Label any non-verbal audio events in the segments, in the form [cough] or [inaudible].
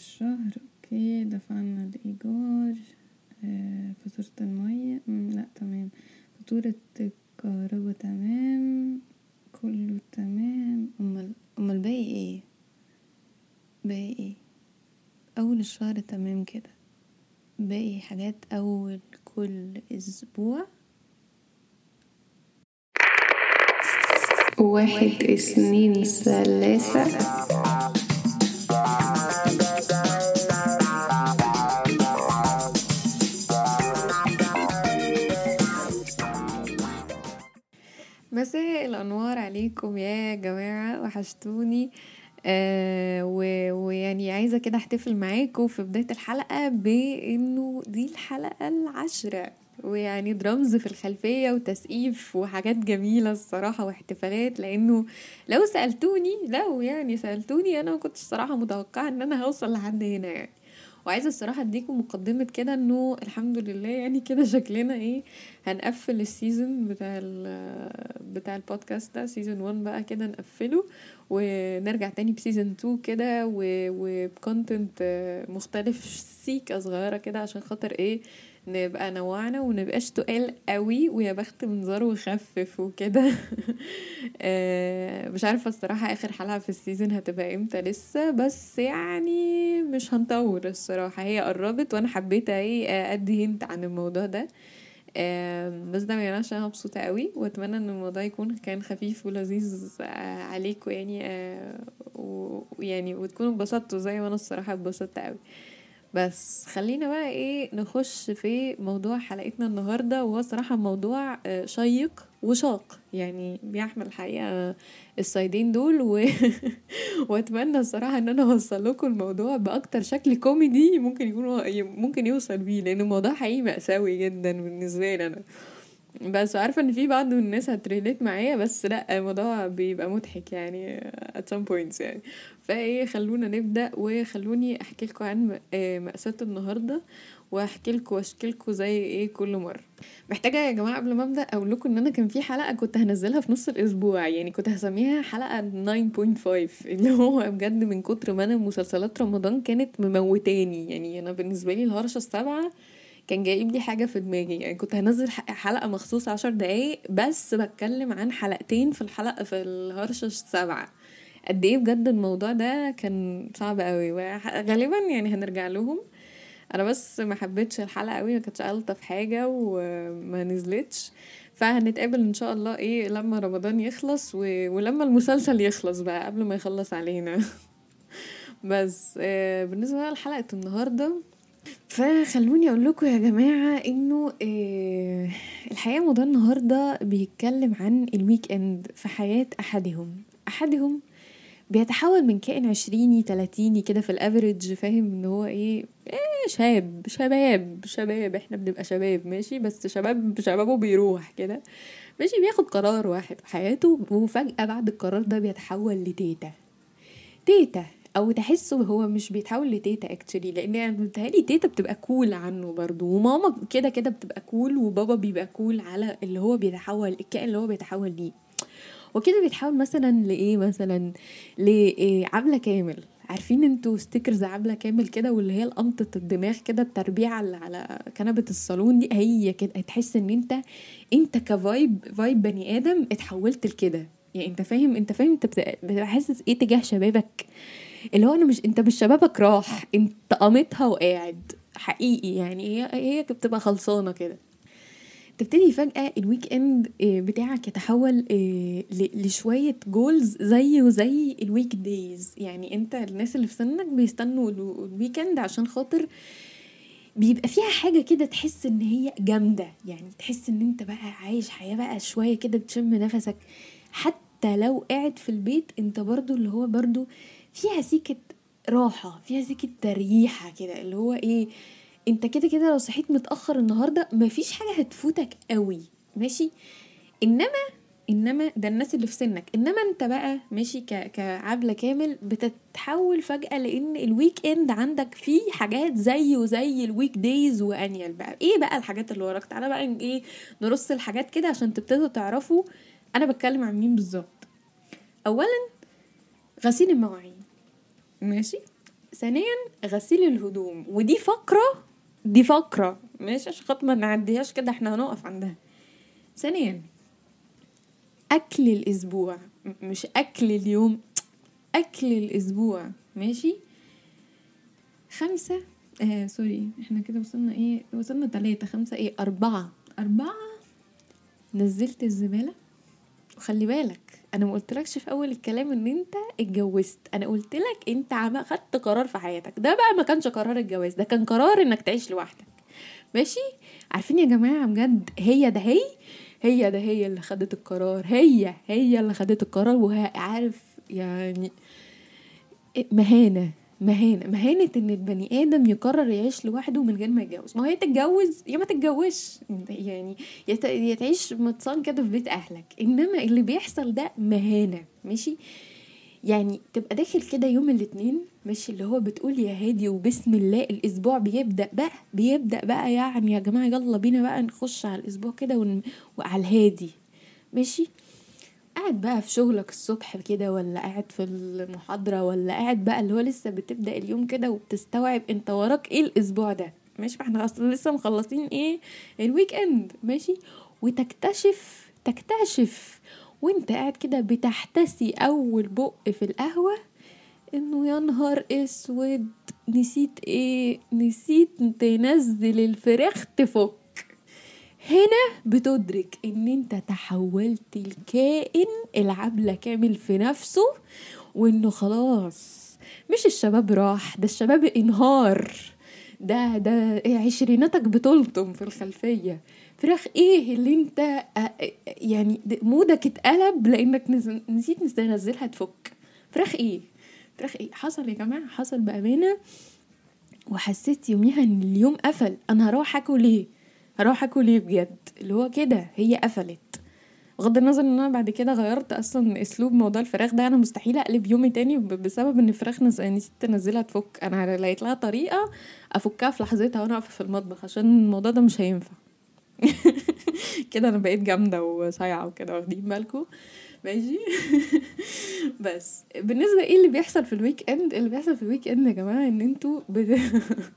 الشهر. أوكي دفعنا الايجار آه، فاتورة المية. لا تمام. فاتورة الكهرباء تمام. كله تمام. أمال أمال باقي إيه؟ باقي إيه؟ أول الشهر تمام كده. باقي حاجات أول كل أسبوع. واحد اثنين ثلاثة. مساء الأنوار عليكم يا جماعة وحشتوني. آه ويعني عايزة كده أحتفل معاكم في بداية الحلقة بإنه دي الحلقة العاشرة. ويعني درامز في الخلفية وتسقيف وحاجات جميلة الصراحة واحتفالات لإنه لو سألتوني لو يعني سألتوني أنا ما كنتش الصراحة متوقعة إن أنا هوصل لحد هنا يعني. وعايزة الصراحة أديكم مقدمة كده إنه الحمد لله يعني كده شكلنا إيه هنقفل ال season بتاع بتاع البودكاست ده season 1 بقى كده نقفله ونرجع تاني ب season 2 كده وب content مختلف سيكة صغيرة كده عشان خاطر إيه نبقى نوعنا ونبقاش تقال قوي ويا بخت منظره وخفف وكده. [laughs] آه، مش عارفة الصراحة آخر حلقة في ال season هتبقى إمتى لسه بس يعني مش هنطور الصراحة. هي قربت وأنا حبيت إيه أدي hint عن الموضوع ده. بس ده يعني عشان مبسوطة قوي وأتمنى إن الموضوع يكون كان خفيف ولذيذ آه، عليكم يعني ويعني وتكونوا اتبسطتوا زي ما أنا الصراحة اتبسطت قوي. بس خلينا بقى إيه نخش في موضوع حلقتنا النهارده وهو صراحة موضوع آه، شيق وشاق. يعني بيحمل الحقيقة الصيدين دول و... [laughs] واتمنى الصراحة إن أنا اوصل لكم الموضوع بأكتر شكل كوميدي ممكن يكون ممكن يوصل بيه لأن الموضوع حقيقي مأساوي جدا بالنسبة لي أنا. بس عارفة ان في بعض من الناس هتريليت معايا بس لأ الموضوع بيبقى مضحك يعني at some points يعني. فإيه خلونا نبدأ وخلوني أحكي لكم عن آه، مأساة النهارده وأحكي لكم وأشكي لكم زي إيه كل مرة. محتاجة يا جماعة قبل ما أبدأ أقول لكم إن أنا كان في حلقة كنت هنزلها في نص الأسبوع يعني كنت هسميها حلقة 9.5 [laughs] اللي هو بجد من كتر ما أنا مسلسلات رمضان كانت مموتاني. يعني أنا بالنسبة لي الهرشة السبعه كان جايب لي حاجة في دماغي. يعني كنت هنزل حلقة مخصوص عشر دقايق بس بتكلم عن حلقتين في الحلقة في الهرشه السبعه قد إيه بجد الموضوع ده كان صعب قوي وغالبا يعني هنرجع لهم. أنا بس ما حبيتش الحلقة قوي ما كانتش ألطف حاجة وما نزلتش. فهنتقابل إن شاء الله إيه لما رمضان يخلص و... ولما المسلسل يخلص بقى قبل ما يخلص علينا. [laughs] بس آه بالنسبة لحلقة النهارده فخلوني أقول لكم يا جماعة إنه آه الحقيقة موضوع النهارده بيتكلم عن ال weekend في حياة أحدهم. أحدهم بيتحول من كائن عشريني تلاتيني كده في ال average فاهم؟ إن هو إيه, إيه شاب شباب شباب. إحنا بنبقى شباب ماشي؟ بس شباب شبابه بيروح كده ماشي؟ بياخد قرار واحد في حياته وفجأة بعد القرار ده بيتحول لتيتا. تيتا. أو تحسه هو مش بيتحول لتيتا actually لأن يعني بتهيألي تيتا بتبقى cool عنه برضو وماما كده كده بتبقى cool وبابا بيبقى cool على اللي هو بيتحول الكائن اللي هو بيتحول ليه. وكده بيتحول مثلا لإيه مثلا؟ لعبله كامل. عارفين أنتوا stickers عبلة كامل كده واللي هي القمطة الدماغ كده التربيعة اللي على كنبة الصالون دي؟ هي كده تحس إن أنت أنت ك vibe vibe بني آدم اتحولت لكده. يعني أنت فاهم أنت فاهم أنت بتبقى حاسس إيه تجاه شبابك؟ اللي هو أنا مش أنت مش شبابك راح أنت قامتها وقاعد. حقيقي يعني هي هي بتبقى خلصانة كده. تبتدي فجأة ال weekend آه، بتاعك يتحول آه، لشوية goals زي ال week days يعني أنت الناس اللي في سنك بيستنوا ال weekend عشان خاطر بيبقى فيها حاجة كده تحس إن هي جامدة. يعني تحس إن أنت بقى عايش حياة بقى شوية كده بتشم نفسك. حتى لو قاعد في البيت أنت برضو اللي هو برضو فيها سيكة راحة فيها سيكة تريحة كده اللي هو إيه أنت كده كده لو صحيت متأخر النهارده مفيش حاجة هتفوتك قوي ماشي؟ إنما إنما ده الناس اللي في سنك إنما أنت بقى ماشي. كعبلة كامل بتتحول فجأة لإن ال weekend عندك فيه حاجات زي وزي ال week days وانيال بقى. إيه بقى الحاجات اللي وراك؟ تعالى بقى إيه نرص الحاجات كده عشان تبتدوا تعرفوا أنا بتكلم عن مين بالظبط. اولا غسيل المواعين. ماشي. ثانيا غسيل الهدوم. ودي فقرة دي فقرة. ماشي عشان خاطر ما نعديهاش كده إحنا هنقف عندها. ثانيا أكل الأسبوع. مش أكل اليوم أكل الأسبوع. ماشي. خمسة آه سوري إحنا كده وصلنا إيه؟ وصلنا تلاتة. خمسة إيه؟ أربعة. أربعة؟ نزلت الزبالة؟ وخلي بالك. أنا ما قلتلكش في أول الكلام إن أنت اتجوزت. أنا قلت لك أنت عم خدت قرار في حياتك. ده بقى ما كانش قرار الجواز ده كان قرار إنك تعيش لوحدك. ماشي؟ عارفين يا جماعة بجد هي ده هي هي ده هي اللي خدت القرار. هي هي اللي خدت القرار وهي عارف يعني مهانة. مهانة مهانة إن البني آدم يقرر يعيش لوحده من غير ما يتجوز. ما هي تتجوز يا ما تتجوزش. يعني يا تعيش متصان كده في بيت أهلك. إنما اللي بيحصل ده مهانة ماشي؟ يعني تبقى داخل كده يوم الاثنين ماشي؟ اللي هو بتقول يا هادي وبسم الله الأسبوع بيبدأ بقى بيبدأ بقى يعني يا جماعة يلا بينا بقى نخش على الأسبوع كده. وعلى الهادي ماشي؟ قاعد بقى في شغلك الصبح كده ولا قاعد في المحاضرة ولا قاعد بقى اللي هو لسه بتبدأ اليوم كده وبتستوعب انت وراك إيه الأسبوع ده؟ ماشي فاحنا أصلا لسه مخلصين إيه ال weekend ماشي؟ وتكتشف تكتشف وانت قاعد كده بتحتسي أول بق في القهوة إنه يا نهار أسود نسيت إيه نسيت تنزل الفراخ تفك. هنا بتدرك إن أنت تحولت الكائن العبلة كامل في نفسه وإنه خلاص مش الشباب راح ده الشباب انهار. ده ده عشريناتك بتلطم في الخلفية. فراخ إيه اللي أنت يعني مودك اتقلب لإنك نسيت تنزلها تفك. فراخ إيه؟ فراخ إيه؟ حصل يا جماعة حصل بأمانة وحسيت يوميها إن اليوم قفل. أنا هروح آكل إيه؟ هروح آكل إيه بجد؟ اللي هو كده هي قفلت. بغض النظر إن أنا بعد كده غيرت أصلا أسلوب موضوع الفراخ ده أنا مستحيل أقلب يومي تاني بسبب إن الفراخ نسيت انزلها تفك. أنا لقيت لها طريقة أفكها في لحظتها وأنا واقفة في المطبخ عشان الموضوع ده مش هينفع. [laughs] كده أنا بقيت جامدة وصايعة وكده واخدين بالكم؟ ماشي؟ [laughs] بس. بالنسبة إيه اللي بيحصل في ال weekend اللي بيحصل في ال weekend يا جماعة إن أنتوا بت...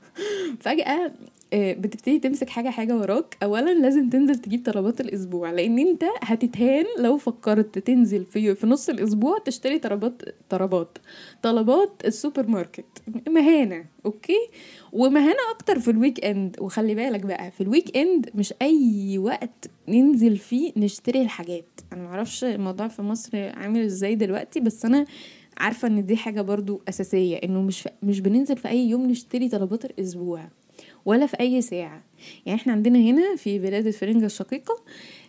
[laughs] فجأة بتبتدي تمسك حاجة حاجة وراك. اولا لازم تنزل تجيب طلبات الأسبوع لأن أنت هتتهان لو فكرت تنزل في في نص الأسبوع تشتري طلبات طلبات. طلبات السوبر ماركت. مهانة أوكي؟ ومهانة أكتر في ال weekend. وخلي بالك بقى في ال weekend مش أي وقت ننزل فيه نشتري الحاجات. أنا معرفش الموضوع في مصر عامل إزاي دلوقتي بس أنا عارفة إن دي حاجة برضو أساسية إنه مش مش بننزل في أي يوم نشتري طلبات الأسبوع. ولا في أي ساعة. يعني إحنا عندنا هنا في بلاد الفرنجة الشقيقة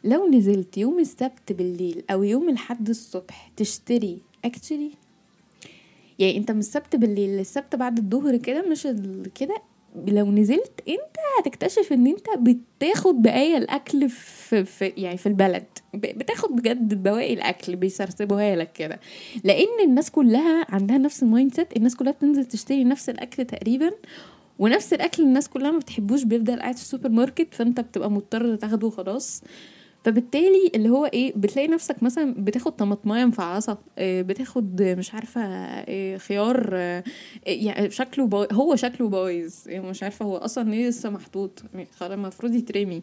لو نزلت يوم السبت بالليل أو يوم الحد الصبح تشتري اكتشلي يعني أنت من السبت بالليل للسبت بعد الظهر كده مش كده لو نزلت أنت هتكتشف إن أنت بتاخد بقايا الأكل في, في يعني في البلد. بتاخد بجد بواقي الأكل بيسرسبوها لك كده. لأن الناس كلها عندها نفس ال mindset الناس كلها بتنزل تشتري نفس الأكل تقريبا ونفس الأكل الناس كلها ما بتحبوش بيفضل قاعد في السوبر ماركت فأنت بتبقى مضطر تاخده وخلاص. فبالتالي اللي هو إيه بتلاقي نفسك مثلا بتاخد طماطماية مفعصة آه، بتاخد مش عارفة آه، خيار يعني شكله هو شكله بايظ يعني مش عارفة هو أصلا ليه لسه محطوط المفروض يترمي.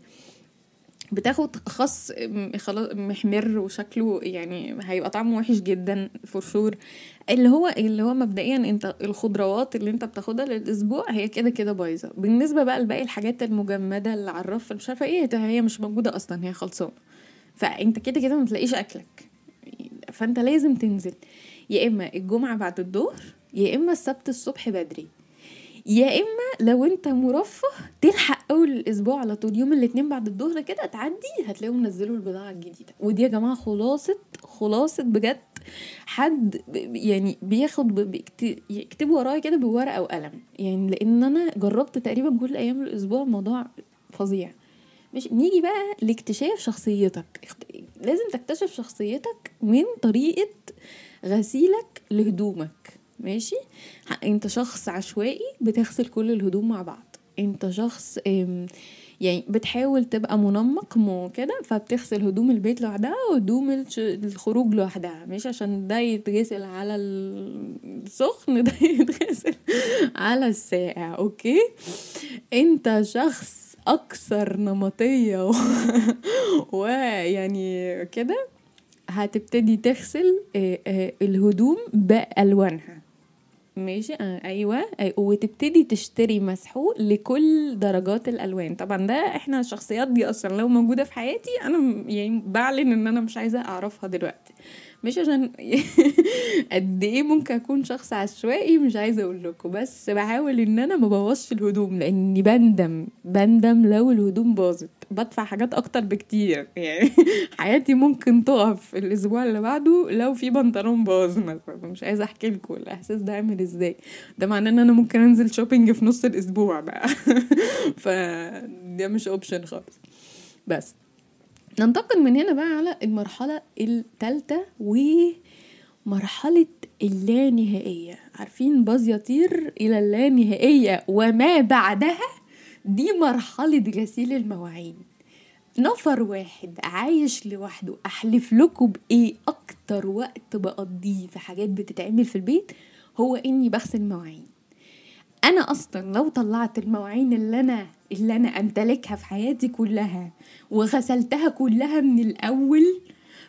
بتاخد خس خلاص محمر وشكله يعني هيبقى طعمه وحش جدا فور شور اللي هو اللي هو مبدئيا انت الخضروات اللي انت بتاخدها للأسبوع هي كده كده بايظة. بالنسبة بقى لباقي الحاجات المجمدة اللي على الرف مش عارفة إيه هي مش موجودة أصلا هي خلصانة. فانت كده كده ما تلاقيش أكلك. فانت لازم تنزل. يا إما الجمعة بعد الظهر يا إما السبت الصبح بدري. يا إما لو انت مرفه تلحق أول الأسبوع على طول يوم الاثنين بعد الظهر كده تعدي هتلاقيهم نزلوا البضاعة الجديدة. ودي يا جماعة خلاصة خلاصة بجد حد يعني بياخد يكتب ورايا كده بورقة وقلم. يعني لأن أنا جربت تقريبا كل أيام الأسبوع الموضوع فظيع. مش نيجي بقى لاكتشاف شخصيتك. لازم تكتشف شخصيتك من طريقة غسيلك لهدومك. ماشي؟ أنت شخص عشوائي بتغسل كل الهدوم مع بعض. انت شخص يعني بتحاول تبقى منمق مو كده؟ فبتغسل هدوم البيت لوحدها وهدوم الخروج لوحدها. مش عشان ده يتغسل على السخن [laughs] ده يتغسل على الساقع أوكي؟ انت شخص أكثر نمطية و- [laughs] ويعني كده هتبتدي تغسل آه، آه، الهدوم بألوانها. ماشي؟ آه أيوه. أي- وتبتدي تشتري مسحوق لكل درجات الألوان. طبعا ده إحنا الشخصيات دي أصلا لو موجودة في حياتي أنا يعني بعلن إن أنا مش عايزة أعرفها دلوقتي. مش عشان [laughs] قد إيه ممكن أكون شخص عشوائي مش عايزة أقول لكم. بس بحاول إن أنا ما بوظش الهدوم لأني بندم بندم لو الهدوم باظت. بدفع حاجات أكتر بكتير. يعني [laughs] حياتي ممكن تقف الأسبوع اللي بعده لو في بنطلون باظ مثلا. مش عايزة أحكي لكم الإحساس ده عامل إزاي. ده معناه إن أنا ممكن أنزل shopping في نص الأسبوع بقى. [laughs] فده مش option خالص. بس. ننتقل من هنا بقى على المرحلة الثالثة ومرحلة اللانهائية. عارفين باز يطير إلى اللانهائية وما بعدها؟ دي مرحلة غسيل المواعين. نفر واحد عايش لوحده أحلف لكم بإيه أكتر وقت بقضيه في حاجات بتتعمل في البيت؟ هو إني بغسل مواعين. أنا أصلا لو طلعت المواعين اللي أنا اللي أنا أمتلكها في حياتي كلها وغسلتها كلها من الأول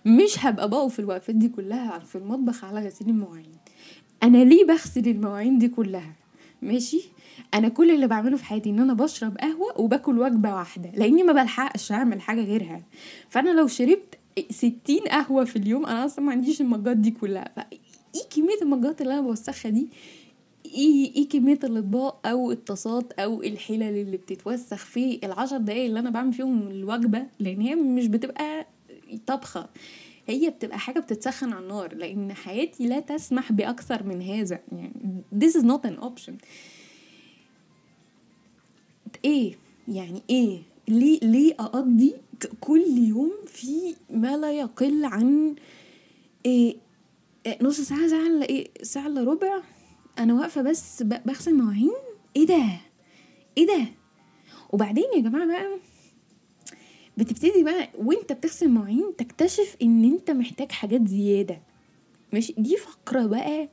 مش هبقى بقف في الوقفات دي كلها في المطبخ على غسيل المواعين. أنا ليه بغسل المواعين دي كلها؟ ماشي؟ أنا كل اللي بعمله في حياتي إن أنا بشرب قهوة وباكل وجبة واحدة لأني ما بلحقش أعمل حاجة غيرها. فأنا لو شربت ستين قهوة في اليوم أنا أصلا ما عنديش المجات دي كلها. ف إيه كمية المجات اللي أنا بوسخها دي؟ إيه إيه كمية الإطباق أو الطاسات أو الحلل اللي بتتوسخ في العشر دقايق اللي أنا بعمل فيهم الوجبة؟ لأن هي مش بتبقى طبخة هي بتبقى حاجة بتتسخن على النار لأن حياتي لا تسمح بأكثر من هذا. يعني this is not an option. إيه؟ يعني إيه؟ ليه ليه أقضي كل يوم في ما لا يقل عن إيه إيه نص ساعة ساعة إلا إيه ساعة إلا ربع؟ أنا واقفة بس بغسل مواعين؟ إيه ده؟ إيه ده؟ وبعدين يا جماعة بقى بتبتدي بقى وأنت بتغسل مواعين تكتشف إن أنت محتاج حاجات زيادة. مش دي فقرة بقى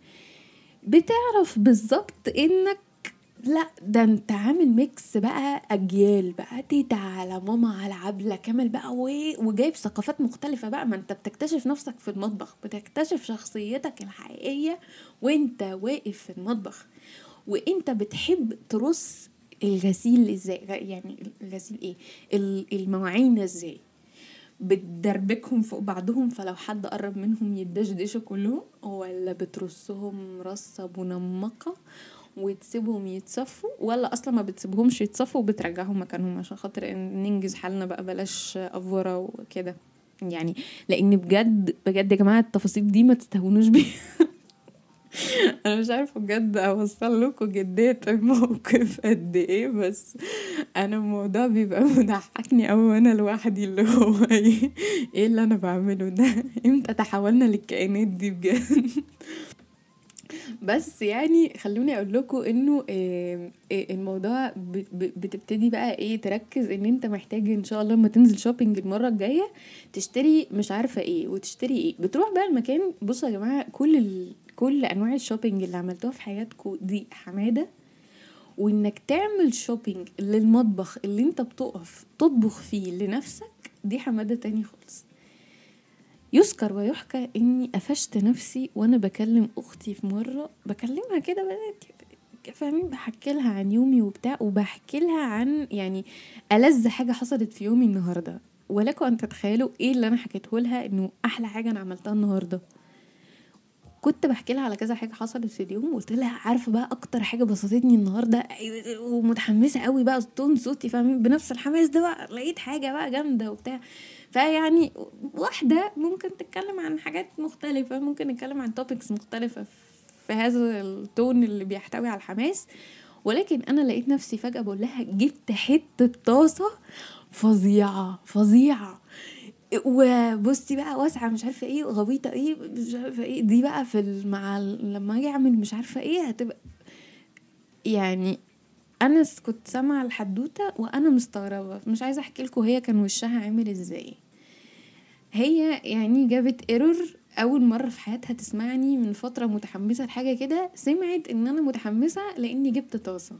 بتعرف بالظبط إنك لا ده انت عامل ميكس بقى أجيال بقى تيتا على ماما على عبلة كامل بقى و... وجايب ثقافات مختلفة بقى. ما انت بتكتشف نفسك في المطبخ بتكتشف شخصيتك الحقيقية وانت واقف في المطبخ. وانت بتحب ترص الغسيل إزاي؟ يعني الغسيل إيه؟ ال- المواعين إزاي؟ بتدربكهم فوق بعضهم فلو حد قرب منهم يدشدشوا كلهم ولا بترصهم رصة منمقة وتسيبهم يتصفوا ولا أصلا ما بتسيبهمش يتصفوا وبترجعهم مكانهم عشان خاطر ننجز حالنا بقى بلاش أفورة وكده. يعني لأن بجد بجد يا جماعة التفاصيل دي ما تستهونوش بيها. [laughs] أنا مش عارفة بجد أوصل لكم جدية الموقف قد إيه بس أنا الموضوع بيبقى مضحكني قوي وأنا لوحدي اللي هو إيه إيه اللي أنا بعمله ده؟ [laughs] إمتى تحولنا للكائنات دي بجد؟ بس يعني خلوني أقول لكم إنه آه، الموضوع بتبتدي بقى إيه تركز إن أنت محتاج إن شاء الله لما تنزل شوبينج المرة الجاية تشتري مش عارفة إيه وتشتري إيه. بتروح بقى المكان بصوا يا جماعة كل ال... كل أنواع ال shopping اللي عملتوها في حياتكم دي حمادة. وإنك تعمل shopping للمطبخ اللي أنت بتقف تطبخ فيه لنفسك دي حمادة تاني خالص. يذكر ويحكى إني قفشت نفسي وأنا بكلم أختي في مرة بكلمها كده فاهمين؟ بحكي لها عن يومي وبتاع وبحكي لها عن يعني ألذ حاجة حصلت في يومي النهارده. ولكم ان تتخيلوا إيه اللي أنا حكيته لها إنه أحلى حاجة أنا عملتها النهارده؟ كنت بحكي لها على كذا حاجة حصلت في اليوم وقلت لها عارفة بقى أكتر حاجة بسطتني النهارده ومتحمسة قوي بقى تون صوتي فاهمين؟ بنفس الحماس ده بقى لقيت حاجة بقى جامدة وبتاع. فيعني واحدة ممكن تتكلم عن حاجات مختلفة ممكن نتكلم عن توبكس مختلفة في هذا التون اللي بيحتوي على الحماس. ولكن أنا لقيت نفسي فجأة بقول لها جبت حتة طاسة فظيعة فظيعة. وبصي بقى واسعة مش عارفة إيه غويطة إيه مش عارفة إيه. دي بقى في مع لما أجي أعمل مش عارفة إيه هتبقى يعني أنا كنت سامعة الحدوتة وأنا مستغربة. مش عايزة أحكي لكم هي كان وشها عامل إزاي. هي يعني جابت ايرور أول مرة في حياتها تسمعني من فترة متحمسة لحاجة كده سمعت إن أنا متحمسة لإني جبت طاسة.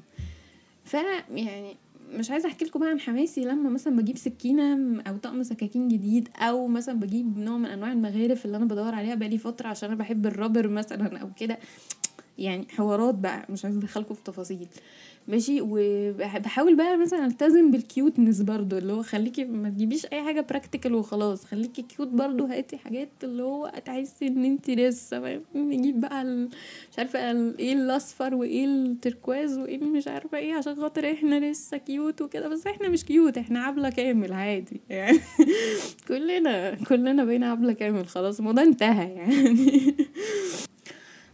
ف يعني مش عايزة أحكي لكم بقى عن حماسي لما مثلا بجيب سكينة أو طقم سكاكين جديد أو مثلا بجيب نوع من أنواع المغارف اللي أنا بدور عليها بقالي فترة عشان أنا بحب ال rubber مثلا أو كده. يعني حوارات بقى مش عايزه ادخلكم في تفاصيل. ماشي؟ وبحاول بقى مثلا ألتزم بال cuteness برضو اللي هو خليكي ما تجيبيش أي حاجة practical وخلاص. خليكي cute برضو هاتي حاجات اللي هو تحسي إن أنت لسه نجيب بقى مش عارفة إيه الأصفر وإيه التركواز وإيه مش عارفة إيه عشان خاطر إحنا لسه cute وكده. بس إحنا مش cute إحنا عبلة كامل عادي. يعني [laughs] كلنا كلنا بقينا عبلة كامل خلاص الموضوع انتهى يعني. [laughs]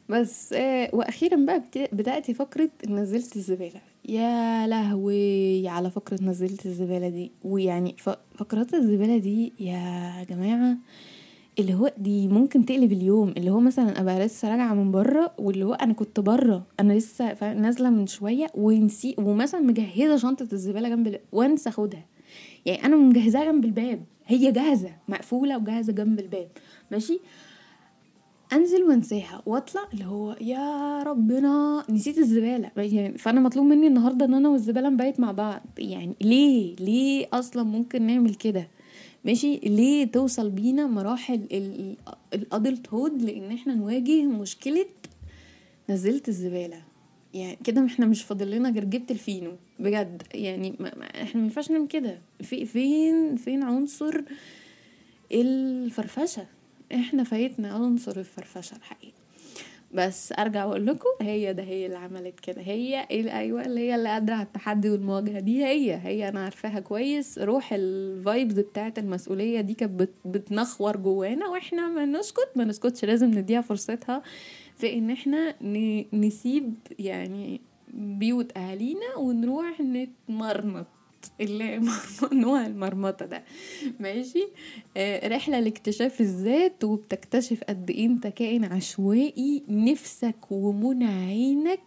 بس آه وأخيرا بقى بدأت فقرة نزلت الزبالة. يا لهوي على فقرة نزلت الزبالة دي. ويعني فقرات الزبالة دي يا جماعة اللي هو دي ممكن تقلب اليوم. اللي هو مثلا أبقى لسه راجعة من بره واللي هو أنا كنت بره. أنا لسه نازلة من شوية ونسي ومثلا مجهزة شنطة الزبالة جنب وانسى أخدها. يعني أنا مجهزاها جنب الباب. هي جاهزة مقفولة وجاهزة جنب الباب. ماشي؟ انزل وانساها واطلع اللي هو يا ربنا نسيت الزبالة. يعني فأنا مطلوب مني النهارده إن أنا والزبالة نبيت مع بعض. يعني ليه؟ ليه أصلا ممكن نعمل كده؟ ماشي؟ ليه توصل بينا مراحل ال adulthood لأن إحنا نواجه مشكلة نزلت الزبالة. يعني كده إحنا مش فاضل لنا غير جبت الفينو. بجد. يعني ما إحنا ما ينفعش نعمل كده. في فين فين عنصر الفرفشة؟ إحنا فايتنا عنصر الفرفشة الحقيقة بس أرجع وأقول لكم هي ده هي اللي عملت كده. هي أيوه اللي هي اللي قادرة على التحدي والمواجهة دي هي هي أنا عارفاها كويس. روح ال vibes بتاعت المسؤولية دي كانت بتنخور جوانا وإحنا ما نسكت. ما نسكتش لازم نديها فرصتها في إن إحنا نسيب يعني بيوت أهالينا ونروح نتمرمط. [laughs] نوع المرمطة ده. ماشي؟ آه رحلة لاكتشاف الذات وبتكتشف قد إيه أنت كائن عشوائي. نفسك ومنى عينك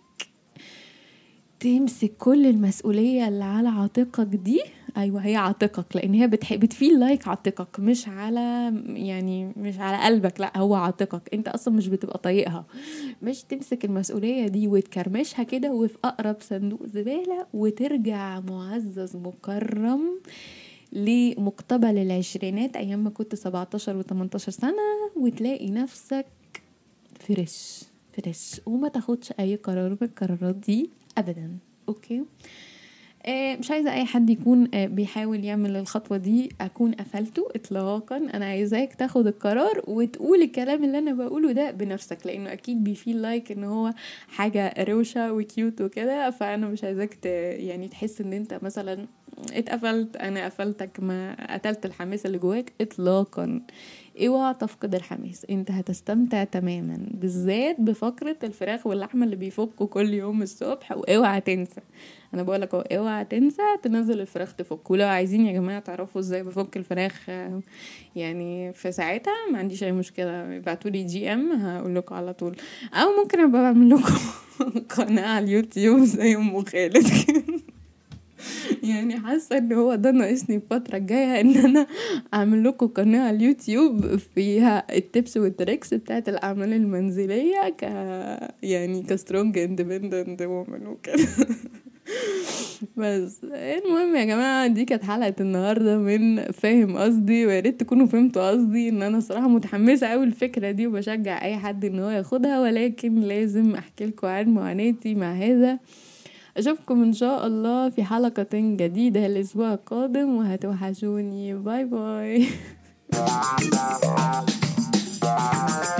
تمسك كل المسؤولية اللي على عاتقك دي. أيوه هي عاتقك لأن هي بتحب بتفيل لايك عاتقك مش على يعني مش على قلبك لأ هو عاتقك. أنت أصلا مش بتبقى طايقها. مش تمسك المسؤولية دي وتكرمشها كده وفي أقرب صندوق زبالة وترجع معزز مكرم لمقتبل العشرينات أيام ما كنت 17 و18 سنة وتلاقي نفسك fresh fresh وما تاخدش أي قرار من القرارات دي ابدا. أوكي؟ مش عايزة أي حد يكون آه، بيحاول يعمل الخطوة دي. أكون قفلته اطلاقا. أنا عايزاك تاخد القرار وتقول الكلام اللي أنا بقوله ده بنفسك لأنه أكيد بي feel like إن هو حاجة روشة وكيوت وكده. فأنا مش عايزاك يعني تحس إن أنت مثلا اتقفلت أنا قفلتك ما قتلت الحماس اللي جواك اطلاقا. اوعى تفقد الحماس انت هتستمتع تماما بالذات بفقرة الفراخ واللحمة اللي بيفكوا كل يوم الصبح وأوعى تنسى. أنا بقول لك اوعى تنسى تنزل الفراخ تفك. ولو عايزين يا جماعة تعرفوا إزاي بفك الفراخ يعني في ساعتها ما عنديش أي مشكلة. ابعتوا لي جي إم هقول لكم على طول. أو ممكن أبقى بعمل لكم [laughs] قناة على اليوتيوب زي أم خالد [laughs] يعني حاسة إن هو ده ناقصني الفترة الجاية إن أنا أعمل لكم قناة على اليوتيوب فيها ال tips وال tricks بتاعت الأعمال المنزلية ك يعني ك strong independent woman وكده. [laughs] بس المهم يا جماعة دي كانت حلقة النهارده من فاهم قصدي ويا ريت تكونوا فهمتوا قصدي إن أنا صراحة متحمسة قوي الفكرة دي وبشجع أي حد إن هو ياخدها ولكن لازم أحكي لكم عن معاناتي مع هذا. أشوفكم إن شاء الله في حلقة جديدة الأسبوع القادم وهتوحشوني. باي باي. [laughs]